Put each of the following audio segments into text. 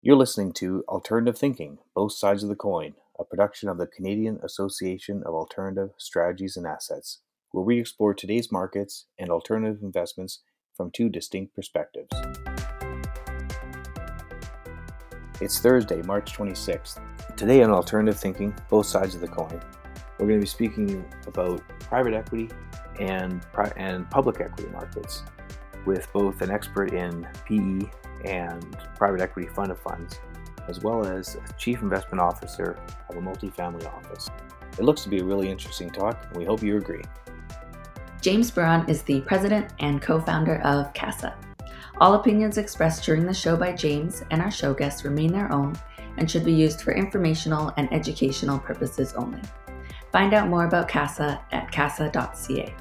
You're listening to Alternative Thinking Both Sides of the Coin, a production of the Canadian Association of Alternative Strategies and Assets, where we explore today's markets and alternative investments from two distinct perspectives. It's Thursday, March 26th. Today on Alternative Thinking Both Sides of the Coin, we're going to be speaking about private equity and, and public equity markets with both an expert in PE and private equity fund of funds, as well as a chief investment officer of a multifamily office. It looks to be a really interesting talk, and we hope you agree. James Burron is the president and co founder of CAASA. All opinions expressed during the show by James and our show guests remain their own and should be used for informational and educational purposes only. Find out more about CAASA at caasa.ca.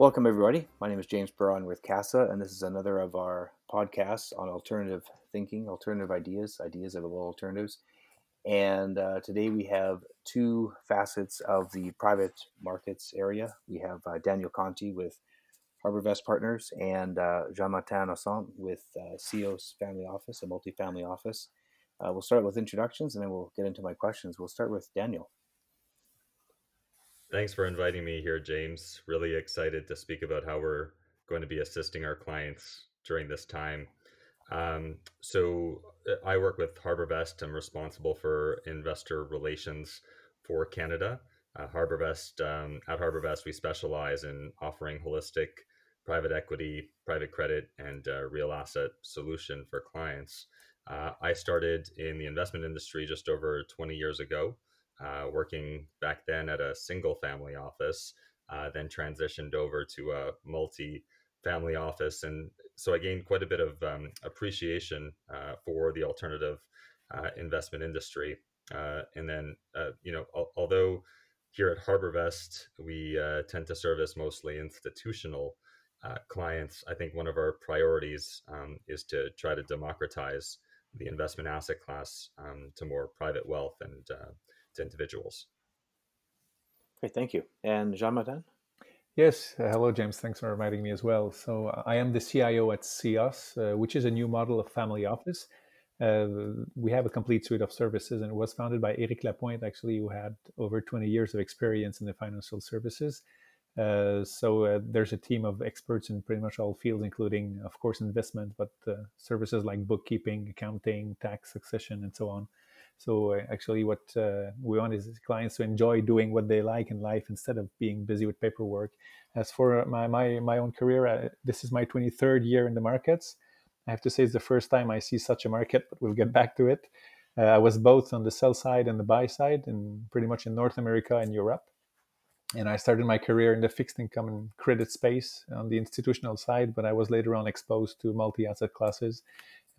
Welcome, everybody. My name is James Burron with CAASA, and this is another of our podcasts on alternative thinking, alternative ideas, ideas of alternatives. And uh, today we have two facets of the private markets area. We have uh, Daniel Conti with HarbourVest Partners and uh, Jean-Martin Aussant with uh, CEOS Family Office, a multifamily office. Uh, we'll start with introductions and then we'll get into my questions. We'll start with Daniel. Thanks for inviting me here, James. Really excited to speak about how we're going to be assisting our clients during this time. Um, so, uh, I work with HarbourVest. I'm responsible for investor relations for Canada. Uh, HarbourVest, um, at HarbourVest, we specialize in offering holistic private equity, private credit, and uh, real asset solution for clients. Uh, I started in the investment industry just over 20 years ago uh, working back then at a single family office, uh, then transitioned over to a multi family office. And so I gained quite a bit of um, appreciation uh, for the alternative uh, investment industry. Uh, and then, uh, you know, al- although here at HarbourVest, we tend to service mostly institutional clients, I think one of our priorities um, is to try to democratize the investment asset class um, to more private wealth and to individuals. Great, thank you. And Jean Martin? Yes, uh, hello, James. Thanks for inviting me as well. So, uh, I am the CIO at CEOS, uh, which is a new model of family office. Uh, we have a complete suite of services, and it was founded by Eric Lapointe, actually, who had over 20 years of experience in the financial services. Uh, so, uh, there's a team of experts in pretty much all fields, including, of course, investment, but services like bookkeeping, accounting, tax, succession, and so on. So uh, actually, what uh, we want is clients to enjoy doing what they like in life instead of being busy with paperwork. As for my my, my own career, uh, this is my 23rd year in the markets. I have to say it's the first time I see such a market, but we'll get back to it. Uh, I was both on the sell side and the buy side, and pretty much in North America and Europe. And I started my career in the fixed income and credit space on the institutional side, but I was later on exposed to multi asset classes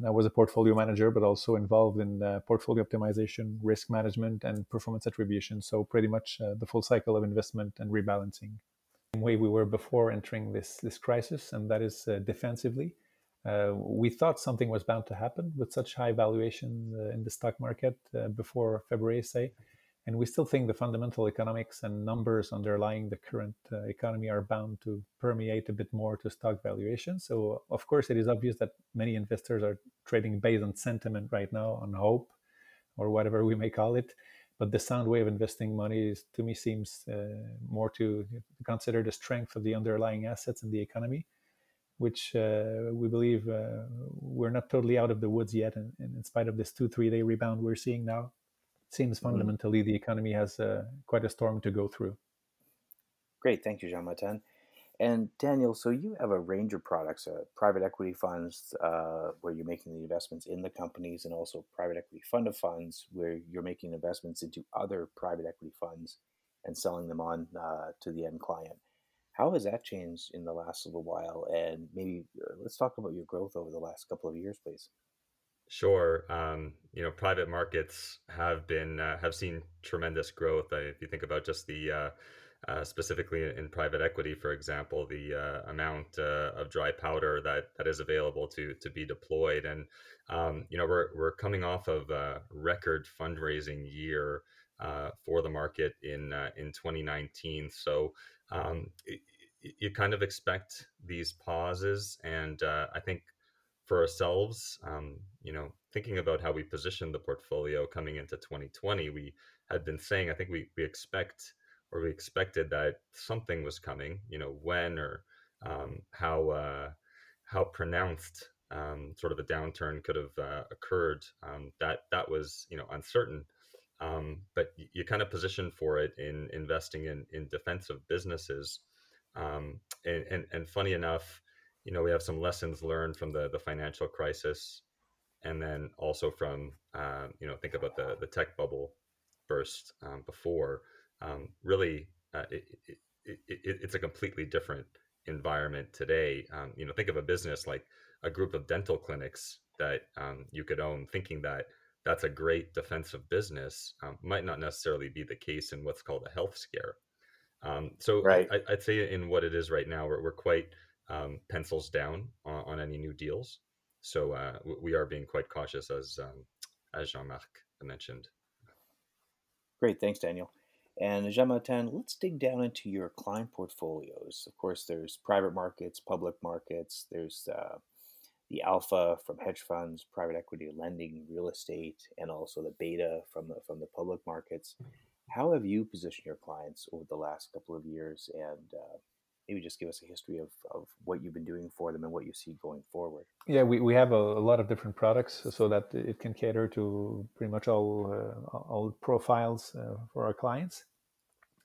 I was a portfolio manager, but also involved in uh, portfolio optimization, risk management, and performance attribution. So pretty much uh, the full cycle of investment and rebalancing. Way we were before entering this this crisis, and that is uh, defensively. Uh, we thought something was bound to happen with such high valuation uh, in the stock market uh, before February, say and we still think the fundamental economics and numbers underlying the current uh, economy are bound to permeate a bit more to stock valuation. So, of course, it is obvious that many investors are trading based on sentiment right now, on hope, or whatever we may call it. But the sound way of investing money is, to me, seems uh, more to consider the strength of the underlying assets in the economy, which uh, we believe uh, we're not totally out of the woods yet. And, in spite of this two, three day rebound we're seeing now, seems mm-hmm. fundamentally the economy has uh, quite a storm to go through. Great, thank you, Jean Martin. And Daniel, so you have a range of products, uh, private equity funds, uh, where you're making the investments in the companies, and also private equity fund of funds, where you're making investments into other private equity funds and selling them on uh, to the end client. How has that changed in the last little while? And maybe uh, let's talk about your growth over the last couple of years, please. Sure. Um, you know, private markets have been uh, have seen tremendous growth. Uh, if you think about just the uh, uh, specifically in private equity, for example, the uh, amount uh, of dry powder that that is available to to be deployed, and um, you know, we're we're coming off of a record fundraising year for the market in in 2019. So um, it, you kind of expect these pauses, and I think for ourselves, um, you know, thinking about how we positioned the portfolio coming into 2020, we had been saying, I think we, we expect or we expected that something was coming, you know, when or um, how uh, how pronounced um, sort of a downturn could have uh, occurred. Um, that that was you know uncertain, um, but you, you kind of position for it in investing in in defensive businesses. Um, and, and and funny enough, you know we have some lessons learned from the the financial crisis, and then also from uh, you know think about the the tech bubble burst um, before. Um, really, uh, it, it, it, it's a completely different environment today. Um, you know, think of a business like a group of dental clinics that um, you could own, thinking that that's a great defensive business, um, might not necessarily be the case in what's called a health scare. Um, so right. I, would say in what it is right now, we're, we're quite um, pencils down on, on, any new deals. So uh, we are being quite cautious, as um, as Jean Marc mentioned. Great, thanks, Daniel. And Jean Martin, let's dig down into your client portfolios. Of course, there's private markets, public markets, there's uh, the alpha from hedge funds, private equity lending, real estate, and also the beta from the, from the public markets. How have you positioned your clients over the last couple of years? And uh, maybe just give us a history of, of what you've been doing for them and what you see going forward. Yeah, we, we have a, a lot of different products so that it can cater to pretty much all, uh, all profiles uh, for our clients.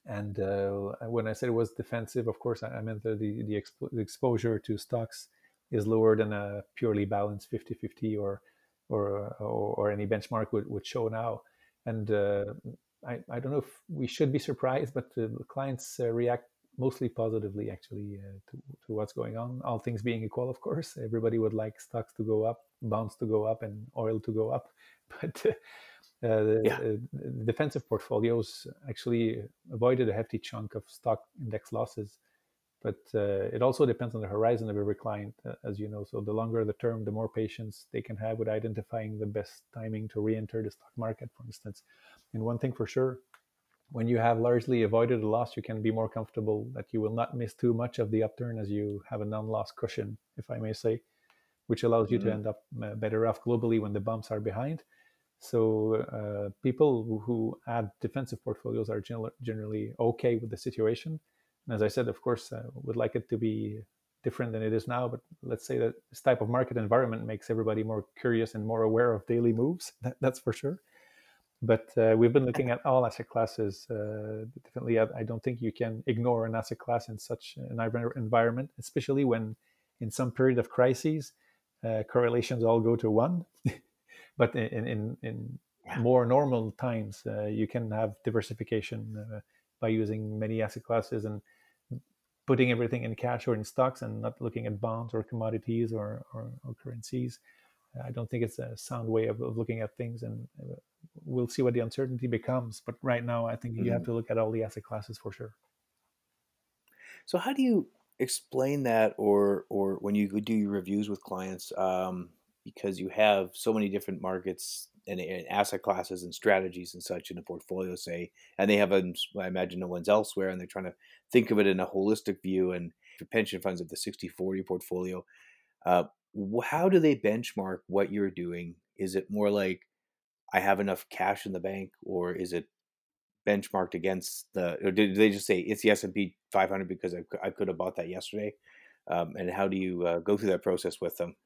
And uh, when I said it was defensive, of course, I meant the, the, the, expo- the exposure to stocks is lower than a purely balanced 50-50 or, or, or, or any benchmark would, would show now. And uh, I, I don't know if we should be surprised, but the clients uh, react mostly positively actually uh, to, to what's going on. All things being equal, of course, everybody would like stocks to go up, bonds to go up, and oil to go up. But uh, the, yeah. uh, defensive portfolios actually avoided a hefty chunk of stock index losses. But uh, it also depends on the horizon of every client, uh, as you know. So the longer the term, the more patience they can have with identifying the best timing to re-enter the stock market, for instance. And one thing for sure, when you have largely avoided a loss, you can be more comfortable that you will not miss too much of the upturn as you have a non-loss cushion, if I may say, which allows you mm-hmm. to end up uh, better off globally when the bumps are behind so uh, people who add defensive portfolios are generally okay with the situation. And as I said, of course, uh, would like it to be different than it is now. But let's say that this type of market environment makes everybody more curious and more aware of daily moves. That, that's for sure. But uh, we've been looking at all asset classes uh, differently. I, I, don't think you can ignore an asset class in such an environment, especially when in some period of crises, uh, correlations all go to one. but in in, in yeah. more normal times, uh, you can have diversification uh, by using many asset classes and putting everything in cash or in stocks and not looking at bonds or commodities or, or, or currencies. I don't think it's a sound way of, of looking at things, and uh, we'll see what the uncertainty becomes. But right now, I think mm-hmm. you have mm-hmm. to look at all the asset classes for sure. So, how do you explain that, or or when you do your reviews with clients? Um, because you have so many different markets and, and, asset classes and strategies and such in a portfolio, say, and they have, a, I imagine, no one's elsewhere, and they're trying to think of it in a holistic view. And for pension funds of the 60 40 portfolio, uh, how do they benchmark what you're doing? Is it more like I have enough cash in the bank, or is it benchmarked against the? Or did they just say it's the S and P 500 because I, I could have bought that yesterday? Um, and how do you uh, go through that process with them?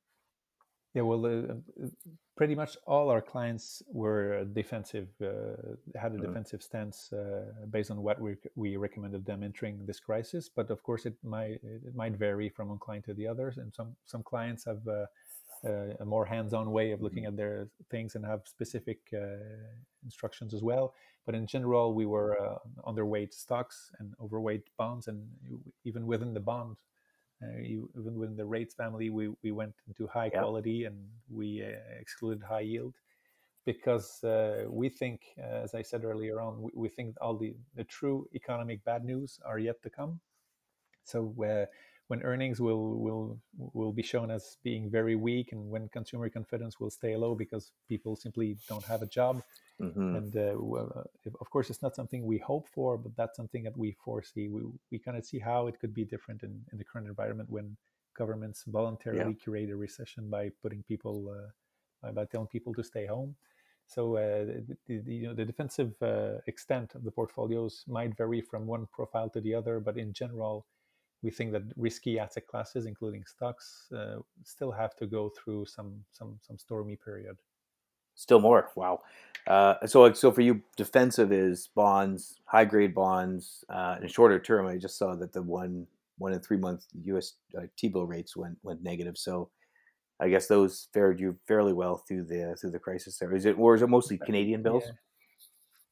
Yeah, well, uh, uh, pretty much all our clients were defensive, uh, had a mm-hmm. defensive stance uh, based on what we, we recommended them entering this crisis. But of course, it might it might vary from one client to the others, and some some clients have uh, uh a more hands-on way of looking mm-hmm. at their things and have specific instructions as well. But in general, we were underweight stocks and overweight bonds, and even within the bond uh, even within the rates family, we, we went into high quality and we uh, excluded high yield because uh, we think, as I said earlier on, we, we, think all the, the true economic bad news are yet to come. So when earnings will will will be shown as being very weak, and when consumer confidence will stay low because people simply don't have a job, Mm-hmm. And uh, well, uh, if, of course, it's not something we hope for, but that's something that we foresee. We, we kind of see how it could be different in, in the current environment when governments voluntarily yeah. create a recession by putting people uh, by telling people to stay home. So uh, the, the, you know, the defensive uh, extent of the portfolios might vary from one profile to the other, but in general, we think that risky asset classes, including stocks, uh, still have to go through some some some stormy period. Still more, wow. Uh, so so for you, defensive is bonds, high grade bonds, uh, in shorter term. I just saw that the one one in three month U.S. Uh, T-bill rates went went negative. So I guess those fared you fairly well through the through the crisis. There is it, or is it mostly Canadian bills? Yeah.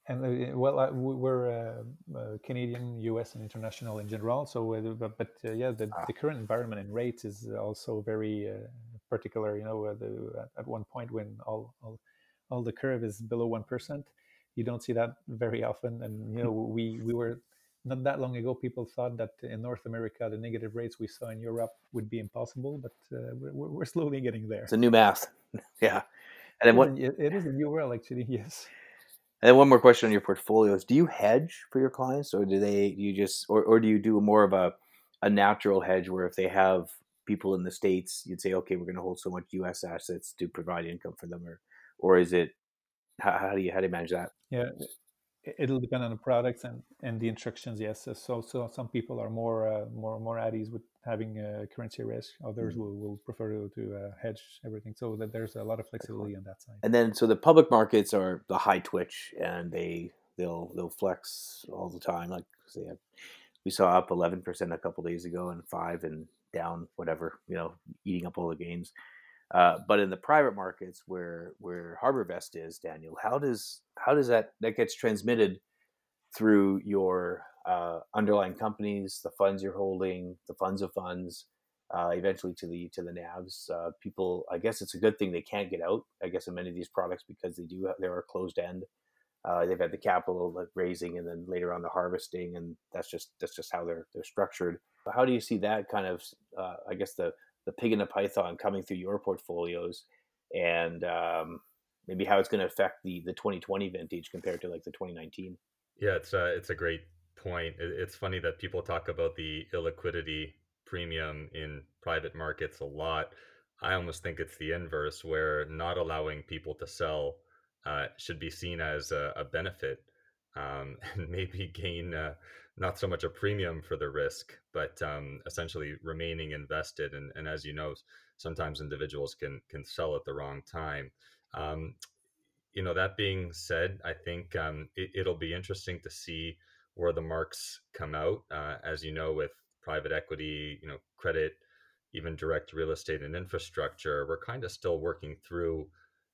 And uh, well, uh, we're uh, uh, Canadian, U.S., and international in general. So, but, but uh, yeah, the, ah. the, current environment and rates is also very particular. You know, the, at one point when all, all all the curve is below one percent, you don't see that very often. And you know, we we were not that long ago, people thought that in North America, the negative rates we saw in Europe would be impossible, but uh, we're, we're, slowly getting there. It's a new math. yeah. And then what? it is a new world, actually, yes. And then one more question on your portfolios. Do you hedge for your clients or do they, you just, or, or do you do more of a, a natural hedge where if they have people in the States, you'd say, okay, we're going to hold so much US assets to provide income for them or, or is it, how, how do you, how do you manage that? Yeah it'll depend on the products and and the instructions yes. So so some people are more uh, more more at ease with having a currency risk. Others mm-hmm. will, will prefer to, to uh, hedge everything. So that there's a lot of flexibility on that side. And then so the public markets are the high twitch and they they'll they'll flex all the time. Like say we saw up 11% a couple days ago and 5 and down whatever you know eating up all the gains uh, but in the private markets where where HarbourVest is, Daniel, how does how does that that gets transmitted through your uh, underlying companies, the funds you're holding, the funds of funds, uh, eventually to the to the NAVs. Uh, people, I guess it's a good thing they can't get out. I guess in many of these products because they do they're a closed end. Uh, they've had the capital like raising and then later on the harvesting, and that's just that's just how they're they're structured. How do you see that kind of? Uh, I guess the the pig and the python coming through your portfolios and um, maybe how it's going to affect the the 2020 vintage compared to like the 2019 yeah it's a, it's a great point. It's funny that people talk about the illiquidity premium in private markets a lot. I almost think it's the inverse where not allowing people to sell uh, should be seen as a, a benefit um, and maybe gain uh, not so much a premium for the risk, but um, essentially remaining invested. And, and, as you know, sometimes individuals can can sell at the wrong time. Um, you know, that being said, I think um, it, will be interesting to see where the marks come out. Uh, as you know, with private equity, you know, credit, even direct real estate and infrastructure, we're kind of still working through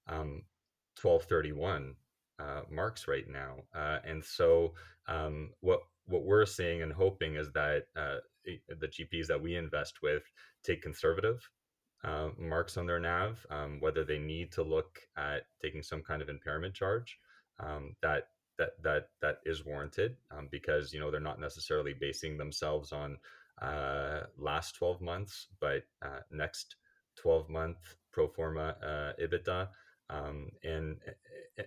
1231 um, uh, marks right now. Uh, and so, um, what what we're seeing and hoping is that uh, the GPs that we invest with take conservative uh, marks on their NAV, um, whether they need to look at taking some kind of impairment charge. Um, that that that that is warranted um, because you know they're not necessarily basing themselves on uh, last 12 months, but uh, next 12 month pro forma uh, EBITDA, um, and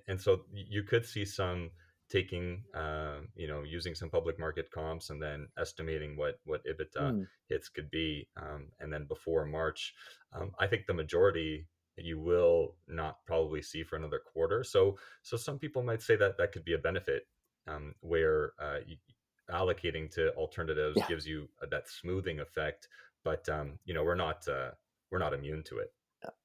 and so you could see some taking uh, you know using some public market comps and then estimating what what EBITDA mm. hits could be um, and then before March um, I think the majority you will not probably see for another quarter so so some people might say that that could be a benefit um, where uh, allocating to alternatives yeah. gives you that smoothing effect but um, you know we're not uh, we're not immune to it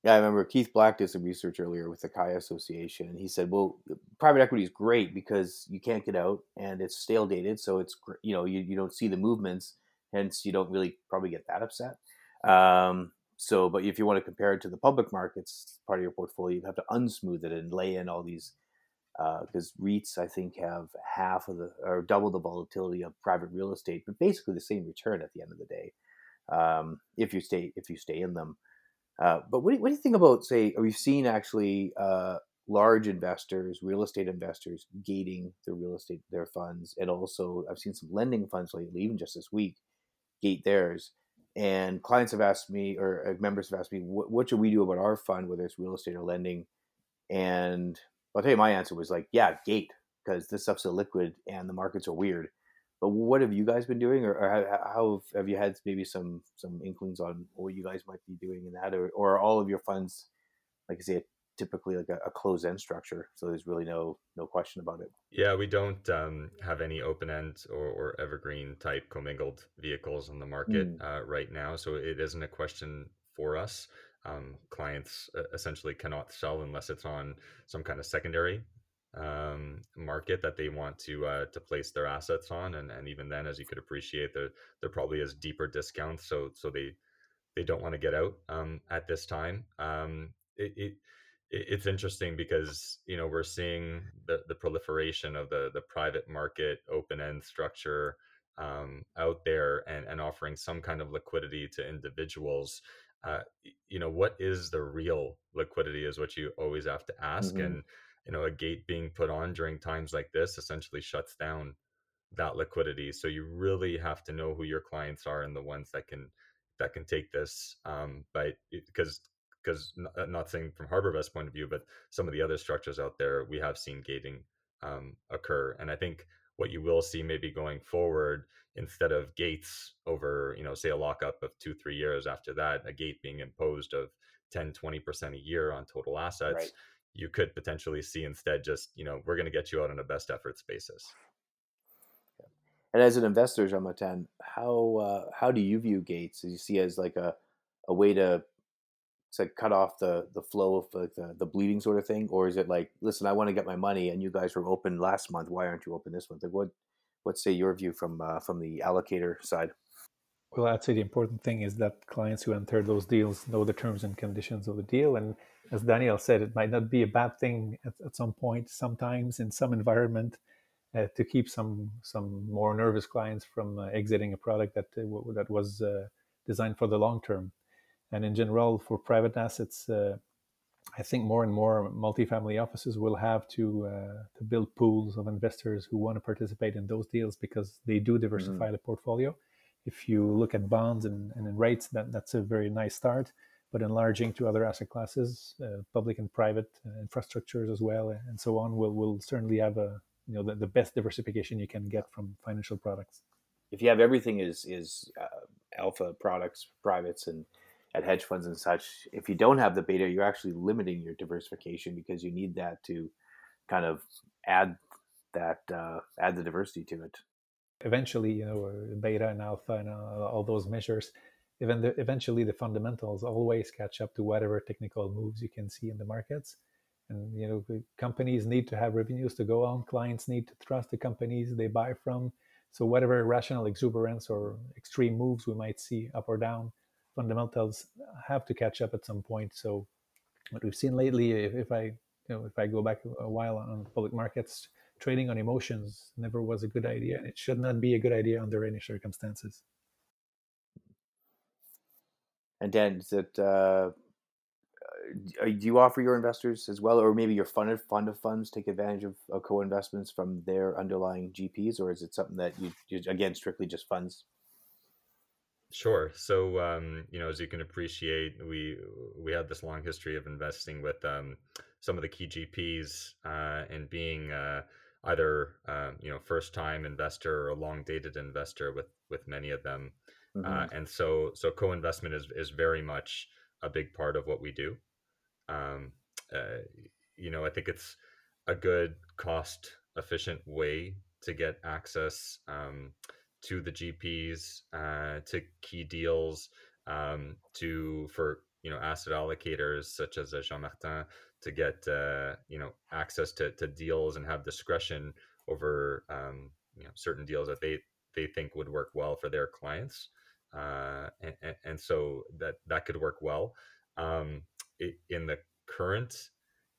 yeah, I remember Keith Black did some research earlier with the CAIA Association, and he said, "Well, private equity is great because you can't get out and it's stale dated, so it's you know you, you don't see the movements, hence you don't really probably get that upset. Um, so, but if you want to compare it to the public markets, part of your portfolio, you have to unsmooth it and lay in all these because uh, REITs, I think, have half of the or double the volatility of private real estate, but basically the same return at the end of the day um, if you stay if you stay in them." Uh, but what do, you, what do, you, think about, say, we've seen actually uh, large investors, real estate investors, gating their real estate, their funds, and also I've seen some lending funds lately, even just this week, gate theirs. And clients have asked me, or uh, members have asked me, what, what should we do about our fund, whether it's real estate or lending? And I'll tell you, my answer was like, yeah, gate, because this stuff's illiquid and the markets are weird. But what have you guys been doing, or, or how, how, have you had maybe some some inklings on what you guys might be doing in that, or, or all of your funds, like I say, typically like a, a closed end structure, so there's really no no question about it. Yeah, we don't um, have any open end or, or, evergreen type commingled vehicles on the market mm. uh, right now, so it isn't a question for us. Um, clients essentially cannot sell unless it's on some kind of secondary um, market that they want to uh, to place their assets on, and, and even then, as you could appreciate, there there probably is deeper discounts, so so they they don't want to get out um, at this time. Um, it, it it's interesting because you know we're seeing the, the proliferation of the the private market open end structure um, out there and, and offering some kind of liquidity to individuals uh, you know what is the real liquidity is what you always have to ask mm-hmm. and you know a gate being put on during times like this essentially shuts down that liquidity so you really have to know who your clients are and the ones that can that can take this um, but because because uh, not saying from HarbourVest point of view, but some of the other structures out there, we have seen gating um, occur. And I think what you will see maybe going forward, instead of gates over, you know, say a lockup of two, three years after that, a gate being imposed of 10, 20% a year on total assets, right. You could potentially see instead just, you know, we're going to get you out on a best efforts basis. And as an investor, Jean Martin, how uh, how do you view gates? Do you see as like a, a way to to cut off the the flow of like the, the bleeding sort of thing? Or is it like listen i want to get my money and you guys were open last month. Why aren't you open this month? Like what what say your view from uh, from the allocator side well i'd say the important thing is that clients who enter those deals know the terms and conditions of the deal and as daniel said it might not be a bad thing at, at some point sometimes in some environment uh, to keep some some more nervous clients from uh, exiting a product that uh, that was uh, designed for the long term and in general, for private assets, uh, I think more and more multifamily offices will have to uh, to build pools of investors who want to participate in those deals because they do diversify mm-hmm. the portfolio. If you look at bonds and, and rates, that, that's a very nice start. But enlarging to other asset classes, uh, public and private uh, infrastructures as well, and so on, will will certainly have a you know the, the best diversification you can get from financial products. If you have everything is is uh, alpha products, privates, and at hedge funds and such, if you don't have the beta, you're actually limiting your diversification because you need that to kind of add that uh, add the diversity to it. Eventually, you know, beta and alpha and uh, all those measures, even the, eventually the fundamentals always catch up to whatever technical moves you can see in the markets. And you know, companies need to have revenues to go on. Clients need to trust the companies they buy from. So whatever irrational exuberance or extreme moves we might see up or down, fundamentals have to catch up at some point. So what we've seen lately, if, if I you know if I go back a while on public markets, trading on emotions never was a good idea, and it should not be a good idea under any circumstances. And Dan, is it uh, uh do you offer your investors as well, or maybe your fund fund of funds take advantage of, of co-investments from their underlying GPs, or is it something that you, you again strictly just funds? Sure. So, um, you know, as you can appreciate, we we had this long history of investing with um, some of the key GPs uh, and being uh, either uh, you know first time investor or a long dated investor with with many of them, uh, mm-hmm. and so so co investment is is very much a big part of what we do. Um, uh, you know, I think it's a good cost efficient way to get access. Um, to the GPs, uh, to key deals, um, to for you know asset allocators such as uh, Jean Martin to get uh, you know access to, to deals and have discretion over um, you know certain deals that they they think would work well for their clients, uh, and, and, so that that could work well um, in the current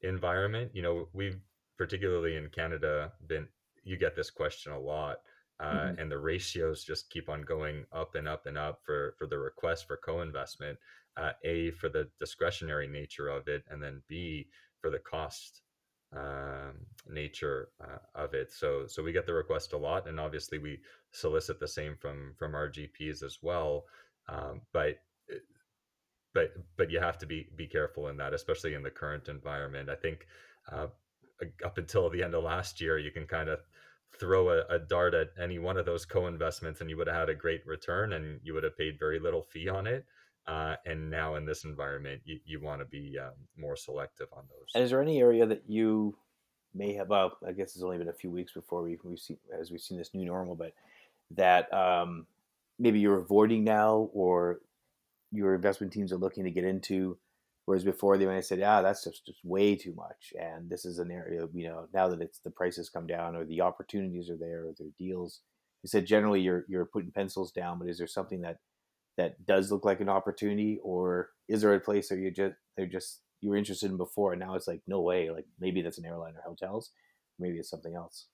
environment. You know, we've particularly in Canada been you get this question a lot uh, mm-hmm. and the ratios just keep on going up and up and up for for the request for co-investment uh, a for the discretionary nature of it and then b for the cost um, nature uh, of it. So so we get the request a lot and obviously we solicit the same from from our gps as well um, but eh, but but you have to be be careful in that especially in the current environment. I think uh, up until the end of last year you can kind of throw a, a, dart at any one of those co-investments and you would have had a great return and you would have paid very little fee on it uh, and now in this environment you, you want to be um, more selective on those. And is there any area that you may have well i guess it's only been a few weeks before we, we've seen as we've seen this new normal but that um, maybe you're avoiding now or your investment teams are looking to get into whereas before they might have said yeah that's just, just way too much and this is an area you know now that it's the prices come down or the opportunities are there or there are deals you said generally you're you're putting pencils down but is there something that that does look like an opportunity or is there a place where you just they're just you were interested in before and now it's like no way like maybe that's an airline or hotels maybe it's something else?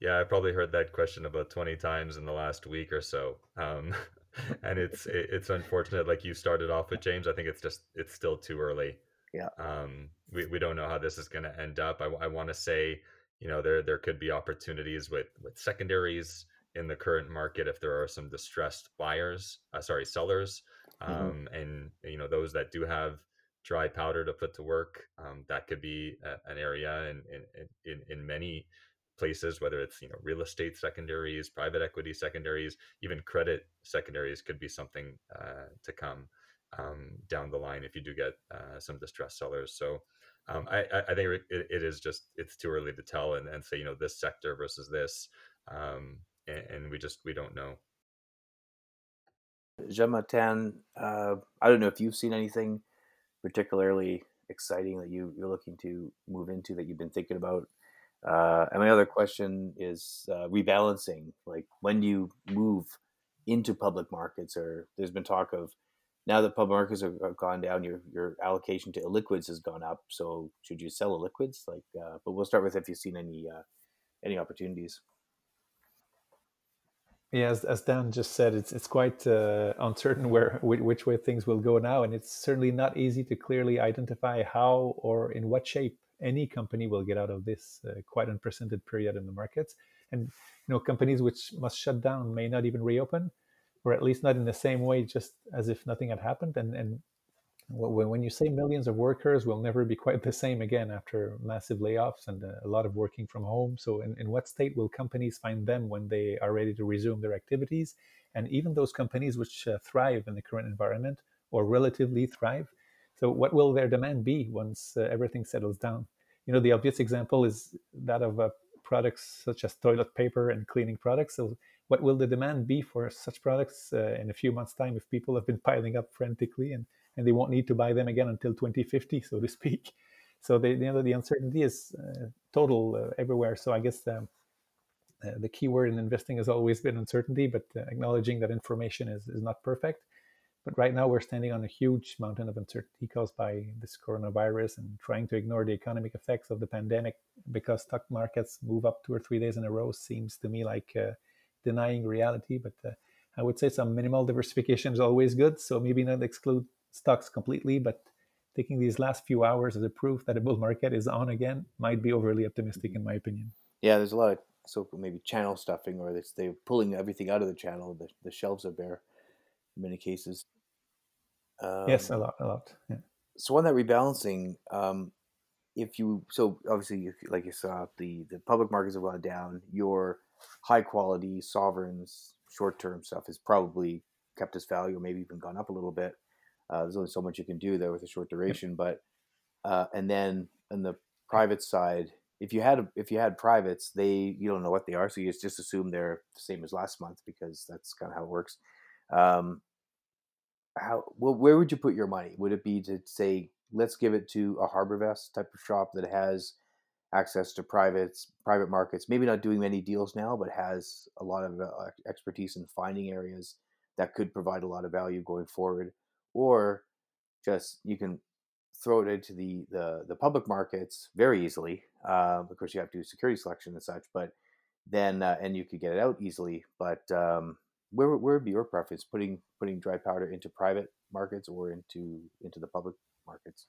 Yeah i probably heard that question about 20 times in the last week or so um, and it's it's unfortunate like you started off with james i think it's just it's still too early. Yeah. Um we, we don't know how this is going to end up. I, I want to say you know there there could be opportunities with with secondaries in the current market if there are some distressed buyers uh, sorry sellers mm-hmm. um and you know those that do have dry powder to put to work um, that could be a, an area in, in in in many places, whether it's you know real estate secondaries, private equity secondaries, even credit secondaries could be something uh, to come um, down the line if you do get uh, some distressed sellers. So um, I, I, think it, it is just it's too early to tell and, and say you know this sector versus this, um, and, and, we just we don't know. Jean uh, I don't know if you've seen anything particularly exciting that you, you're looking to move into that you've been thinking about uh, and my other question is uh, rebalancing. Like, when do you move into public markets? Or there's been talk of now that public markets have, have gone down, your your allocation to illiquids has gone up. So should you sell illiquids? Like, uh, but we'll start with if you've seen any uh, any opportunities. Yeah, as, as Dan just said, it's it's quite uh, uncertain where which way things will go now, and it's certainly not easy to clearly identify how or in what shape any company will get out of this uh, quite unprecedented period in the markets. And you know, companies which must shut down may not even reopen, or at least not in the same way, just as if nothing had happened. And and when you say millions of workers will never be quite the same again after massive layoffs and a lot of working from home. So, in, in what state will companies find them when they are ready to resume their activities? And even those companies which uh, thrive in the current environment or relatively thrive, so, what will their demand be once uh, everything settles down? You know, the obvious example is that of uh, products such as toilet paper and cleaning products. So, what will the demand be for such products uh, in a few months' time if people have been piling up frantically and, and they won't need to buy them again until 2050, so to speak? So, the, you know, the uncertainty is uh, total uh, everywhere. So, I guess um, uh, the key word in investing has always been uncertainty, but acknowledging that information is, is not perfect but right now, we're standing on a huge mountain of uncertainty caused by this coronavirus and trying to ignore the economic effects of the pandemic because stock markets move up two or three days in a row seems to me like uh, denying reality. But uh, I would say some minimal diversification is always good. So maybe not exclude stocks completely, but taking these last few hours as a proof that a bull market is on again might be overly optimistic, in my opinion. Yeah, there's a lot of so maybe channel stuffing, or they're pulling everything out of the channel. The, the shelves are bare in many cases. Um, yes, a lot, a lot. Yeah. So on that rebalancing, um, if you so obviously like you saw the the public markets have gone down. Your high quality sovereigns short term stuff has probably kept its value, or maybe even gone up a little bit. Uh, there's only so much you can do there with a short duration, but uh, and then on the private side, if you had if you had privates, they you don't know what they are, so you just assume they're the same as last month because that's kind of how it works. Um, how well, where would you put your money? Would it be to say let's give it to a HarbourVest type of shop that has access to privates, private markets, maybe not doing many deals now, but has a lot of uh, expertise in finding areas that could provide a lot of value going forward, or just you can throw it into the the, the public markets very easily. Uh, of course, you have to do security selection and such, but then uh, and you could get it out easily. But um, where where would be your preference putting putting dry powder into private markets or into into the public markets?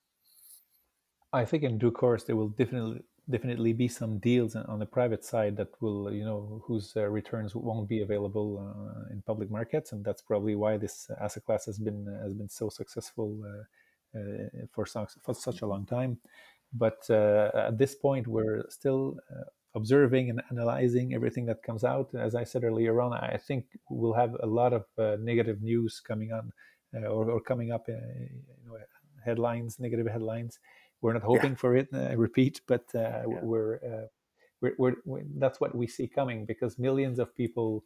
I think in due course they will definitely definitely be some deals on the private side that will you know whose uh, returns won't be available uh, in public markets, and that's probably why this asset class has been uh, has been so successful uh, uh, for, for such a long time. But uh, at this point, we're still observing and analyzing everything that comes out. As I said earlier on, I think we'll have a lot of negative news coming on or, or, coming up, you know, headlines, negative headlines. We're not hoping yeah. for it, I repeat, but yeah. we're, we're, we're, we're, that's what we see coming because millions of people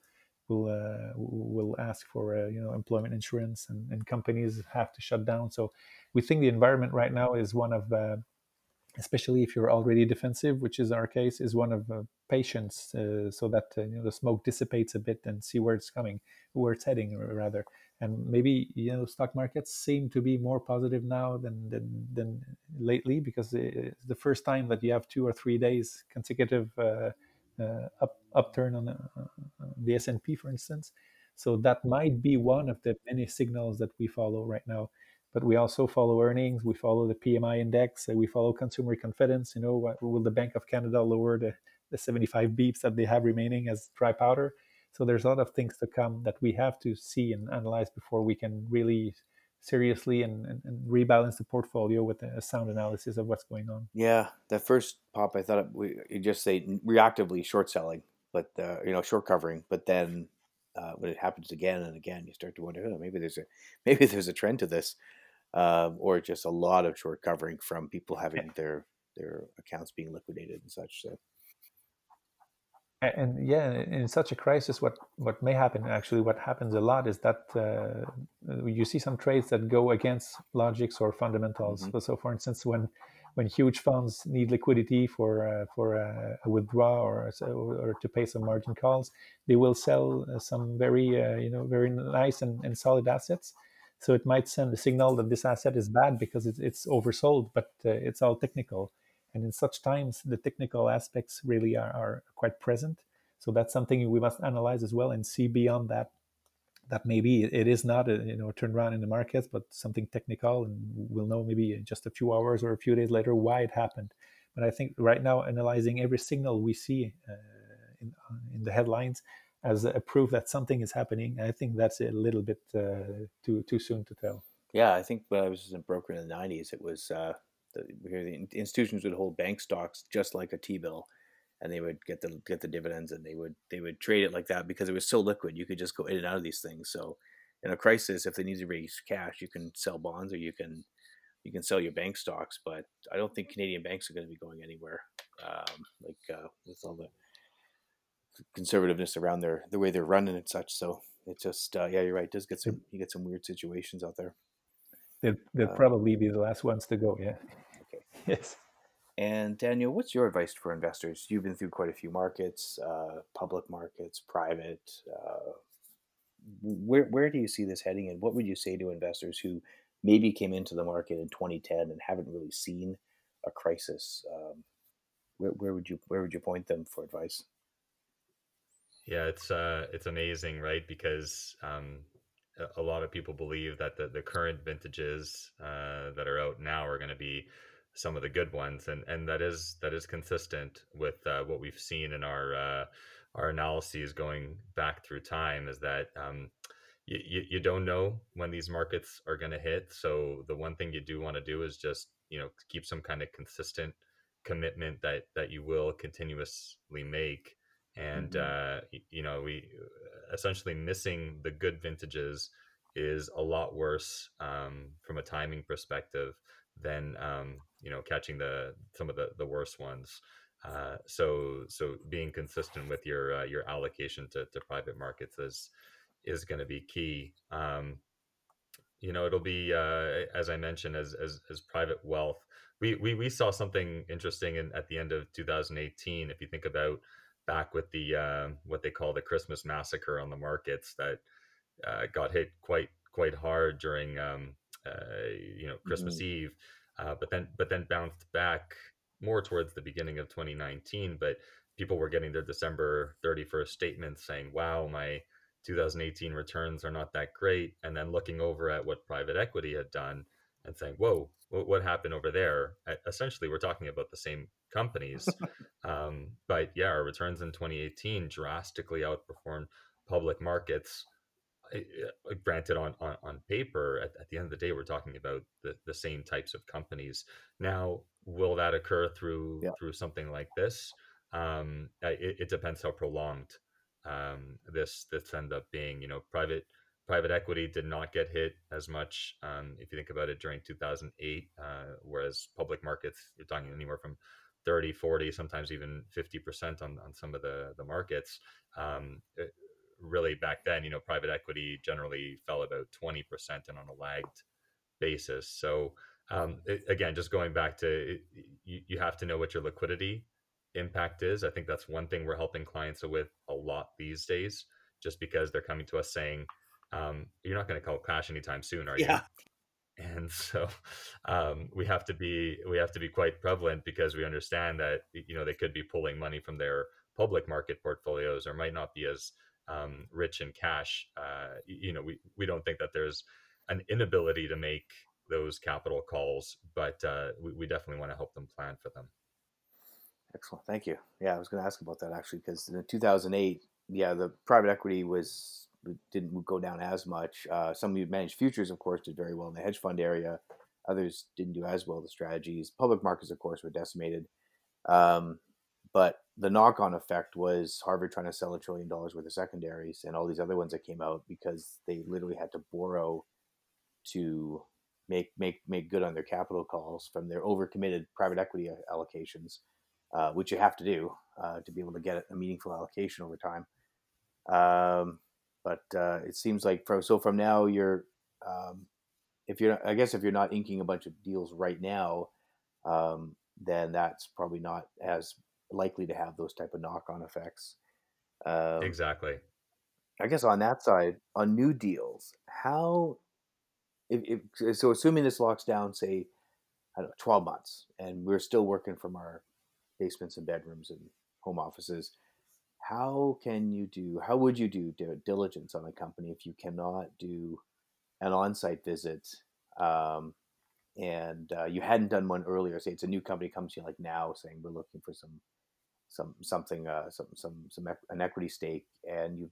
will uh, will ask for uh, you know employment insurance and, and, companies have to shut down. So we think the environment right now is one of uh, especially if you're already defensive, which is our case, is one of uh, patience, uh, so that uh, you know the smoke dissipates a bit and see where it's coming, where it's heading, rather. And maybe you know stock markets seem to be more positive now than than, than lately because it's the first time that you have two or three days consecutive uh, uh, up upturn on the, uh, the S and P, for instance. So that might be one of the many signals that we follow right now but we also follow earnings. We follow the PMI index. We follow consumer confidence. You know, will the Bank of Canada lower the, the 75 beeps that they have remaining as dry powder? So there's a lot of things to come that we have to see and analyze before we can really seriously and, and, and rebalance the portfolio with a sound analysis of what's going on. Yeah, that first pop, I thought we you just say reactively short selling, but uh, you know short covering, but then uh, when it happens again and again, you start to wonder, oh, maybe there's a maybe there's a trend to this uh, or just a lot of short covering from people having their their accounts being liquidated and such. So. And yeah, in such a crisis, what, what may happen actually, what happens a lot is that uh, you see some trades that go against logics or fundamentals. Mm-hmm. So, so, for instance, when when huge funds need liquidity for uh, for a, a withdrawal or, or to pay some margin calls, they will sell uh, some very uh, you know very nice and, and solid assets so it might send a signal that this asset is bad because it's, it's oversold, but uh, it's all technical. And in such times, the technical aspects really are, are, quite present. So that's something we must analyze as well and see beyond that. That maybe it is not a you know turnaround in the markets, but something technical, and we'll know maybe just a few hours or a few days later why it happened. But I think right now, analyzing every signal we see uh, in, in the headlines as a proof that something is happening. I think that's a little bit uh, too too soon to tell. Yeah, I think when I was a broker in the '90s, it was uh, the, the institutions would hold bank stocks just like a T bill, and they would get the get the dividends, and they would they would trade it like that because it was so liquid. You could just go in and out of these things. So, in a crisis, if they need to raise cash, you can sell bonds or you can you can sell your bank stocks. But I don't think Canadian banks are going to be going anywhere. Um, like uh, with all the conservativeness around their the way they're running and such. So it just uh, yeah, you're right. It does get some you get some weird situations out there. They'd, they'd uh, probably be the last ones to go. Yeah. Yes. And Daniel, what's your advice for investors? You've been through quite a few markets, uh, public markets, private. Uh, where where do you see this heading, and what would you say to investors who maybe came into the market in 2010 and haven't really seen a crisis? Um, where, where would you where would you point them for advice? Yeah, it's uh, it's amazing, right? Because um, a, a lot of people believe that the, the current vintages uh, that are out now are going to be some of the good ones, and and that is that is consistent with uh, what we've seen in our uh, our analyses going back through time. Is that um, you, you, you don't know when these markets are going to hit. So the one thing you do want to do is just you know keep some kind of consistent commitment that that you will continuously make and mm-hmm. uh, you know we essentially missing the good vintages is a lot worse um, from a timing perspective than um, you know catching the some of the the worst ones. Uh, so so being consistent with your uh, your allocation to, to private markets is is going to be key. Um, you know, it'll be uh, as I mentioned as, as as private wealth. We, we we saw something interesting in, at the end of 2018. If you think about back with the uh, what they call the Christmas massacre on the markets that uh, got hit quite quite hard during um, uh, you know Christmas mm-hmm. Eve, uh, but then but then bounced back more towards the beginning of 2019. But people were getting their December 31st statements saying, "Wow, my 2018 returns are not that great," and then looking over at what private equity had done and saying, "Whoa, what happened over there?" Essentially, we're talking about the same companies. um, but yeah, our returns in 2018 drastically outperformed public markets. Granted, on, on, on paper, at, at, the end of the day, we're talking about the, the same types of companies. Now, will that occur through yeah. through something like this? um, it, it, depends how prolonged um, this this end up being. You know, private private equity did not get hit as much um, if you think about it during 2008 uh, whereas public markets you're talking anywhere from 30 40 sometimes even 50% on, on some of the the markets um, it, really back then you know private equity generally fell about 20% and on a lagged basis so um, it, again just going back to it, you, you have to know what your liquidity impact is i think that's one thing we're helping clients with a lot these days just because they're coming to us saying um, you're not going to call cash anytime soon, are yeah. you? And so um, we have to be we have to be quite prevalent because we understand that you know they could be pulling money from their public market portfolios or might not be as um, rich in cash. Uh, you know, we we don't think that there's an inability to make those capital calls, but uh, we, we definitely want to help them plan for them. Excellent, thank you. Yeah, I was going to ask about that actually because in 2008, yeah, the private equity was didn't go down as much. Uh, some of managed futures, of course, did very well in the hedge fund area. Others didn't do as well. The strategies, public markets, of course, were decimated. Um, but the knock-on effect was Harvard trying to sell a trillion dollars worth of secondaries, and all these other ones that came out because they literally had to borrow to make make make good on their capital calls from their overcommitted private equity allocations, uh, which you have to do uh, to be able to get a meaningful allocation over time. Um, but uh, it seems like from so from now you're um, if you're I guess if you're not inking a bunch of deals right now, um, then that's probably not as likely to have those type of knock on effects. Um, exactly. I guess on that side, on new deals, how if, if so assuming this locks down, say, I don't know, twelve months, and we're still working from our basements and bedrooms and home offices how can you do how would you do diligence on a company if you cannot do an on-site visit um, and uh, you hadn't done one earlier say it's a new company comes to you like now saying we're looking for some some something uh, some some some an equity stake and you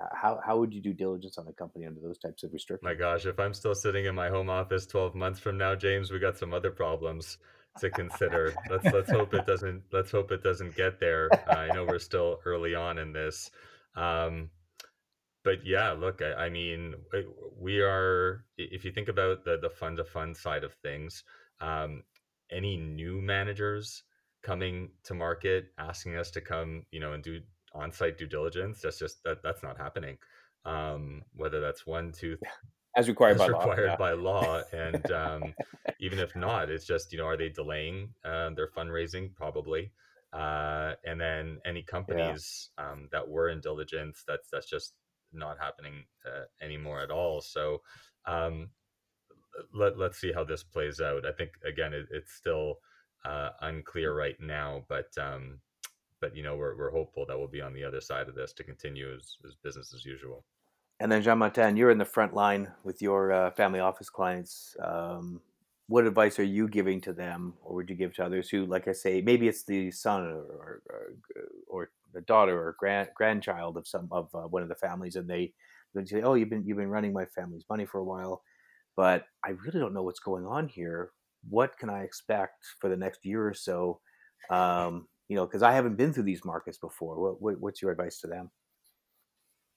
uh, how how would you do diligence on a company under those types of restrictions my gosh if i'm still sitting in my home office 12 months from now james we got some other problems to consider. let's let's hope it doesn't. Let's hope it doesn't get there. Uh, I know we're still early on in this, um, but yeah, look, I, I, mean, we are. If you think about the the fund to fund side of things, um, any new managers coming to market asking us to come, you know, and do on site due diligence, that's just that that's not happening. Um, whether that's one, two, as required as by required law. Yeah. by law. And um, even if not, it's just you know, are they delaying uh, their fundraising? Probably. Uh, and then any companies yeah. um, that were in diligence, that's that's just not happening uh, anymore at all. So um, let let's see how this plays out. I think again, it, it's still uh, unclear right now, but um, but you know, we're we're hopeful that we'll be on the other side of this to continue as, as business as usual. And then Jean Martin, you're in the front line with your uh, family office clients. Um, what advice are you giving to them, or would you give to others who, like I say, maybe it's the son or or, or the daughter or grand grandchild of some of uh, one of the families, and they they say, "Oh, you've been you've been running my family's money for a while, but I really don't know what's going on here. What can I expect for the next year or so? Um, you know, because I haven't been through these markets before. What, what, what's your advice to them?"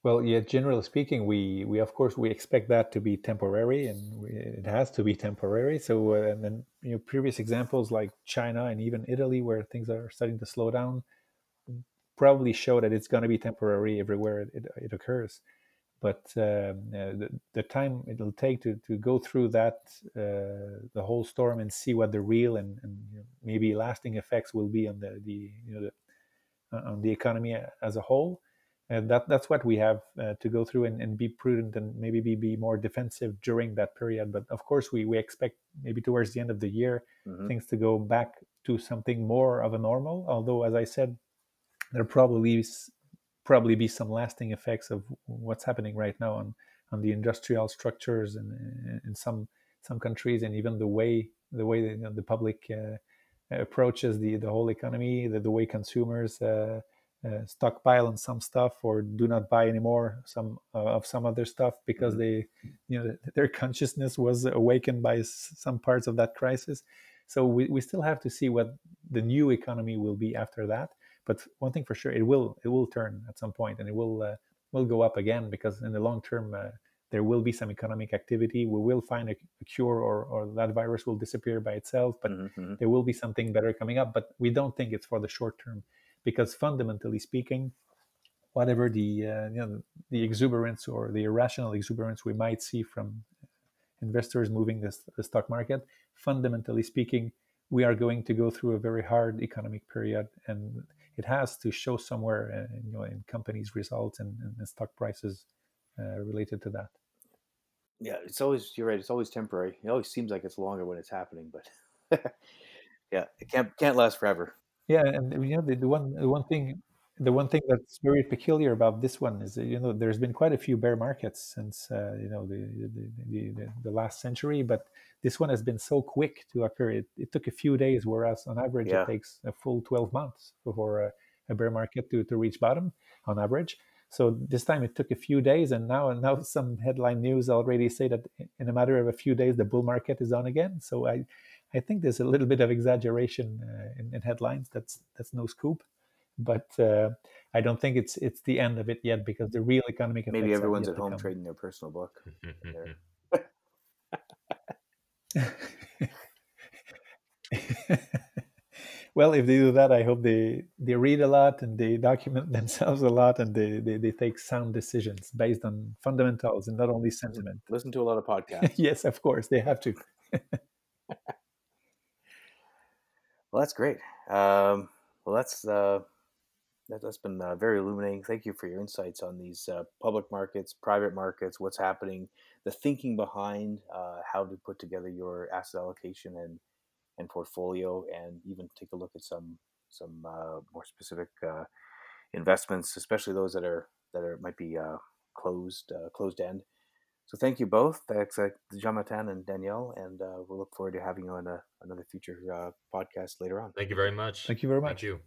Well, yeah, generally speaking, we, we of course we expect that to be temporary, and we, it has to be temporary. So, uh, and then you know, previous examples like China and even Italy, where things are starting to slow down, probably show that it's going to be temporary everywhere it, it, it occurs. But um, uh, the, the time it'll take to, to go through that uh, the whole storm and see what the real and, and you know, maybe lasting effects will be on the, the you know the, on the economy as a whole. And that that's what we have uh, to go through and, and, be prudent and maybe be, be more defensive during that period. But of course we, we expect maybe towards the end of the year mm-hmm. things to go back to something more of a normal. Although as i said there probably probably be some lasting effects of what's happening right now on on the industrial structures in, in some some countries and even the way the way you know, the public uh, approaches the the whole economy the, the way consumers uh, uh, stockpile on some stuff or do not buy anymore some uh, of some other stuff because mm-hmm. they you know their consciousness was awakened by some parts of that crisis so we, we still have to see what the new economy will be after that But one thing for sure, it will it will turn at some point, and it will uh, will go up again because in the long term uh, there will be some economic activity. We will find a, a cure, or or that virus will disappear by itself. But mm-hmm. there will be something better coming up. But we don't think it's for the short term because fundamentally speaking whatever the uh, you know the exuberance or the irrational exuberance we might see from investors moving this, the stock market, fundamentally speaking, we are going to go through a very hard economic period, and it has to show somewhere, uh, you know, in companies' results and, and stock prices uh, related to that. Yeah, it's always you're right. It's always temporary. It always seems like it's longer when it's happening, but yeah, it can't can't last forever. Yeah, and you know the, the one the one thing the one thing that's very peculiar about this one is that, you know there's been quite a few bear markets since uh, you know the the, the the, the last century but this one has been so quick to occur. It, it took a few days whereas on average yeah. it takes a full 12 months for a, a, bear market to, to reach bottom on average. So this time it took a few days and now now some headline news already say that in a matter of a few days the bull market is on again. So i i think there's a little bit of exaggeration uh, in, in headlines. That's that's no scoop but uh, I don't think it's it's the end of it yet because the real economic maybe everyone's at home trading their personal book. well, if they do that, I hope they they read a lot and they document themselves a lot and they they, they take sound decisions based on fundamentals and not only sentiment. Listen to a lot of podcasts. yes, of course, they have to. well, that's great. Um, well, that's. Uh that, has been uh, very illuminating. Thank you for your insights on these uh, public markets, private markets, what's happening, the thinking behind uh, how to put together your asset allocation and and portfolio, and even take a look at some some uh, more specific uh, investments, especially those that are that are might be uh, closed closed end. So thank you both, thanks uh, Jean-Martin and Danielle, and we'll look forward to having you on a, another future podcast later on. Thank you very much. Thank you very much. Thank you.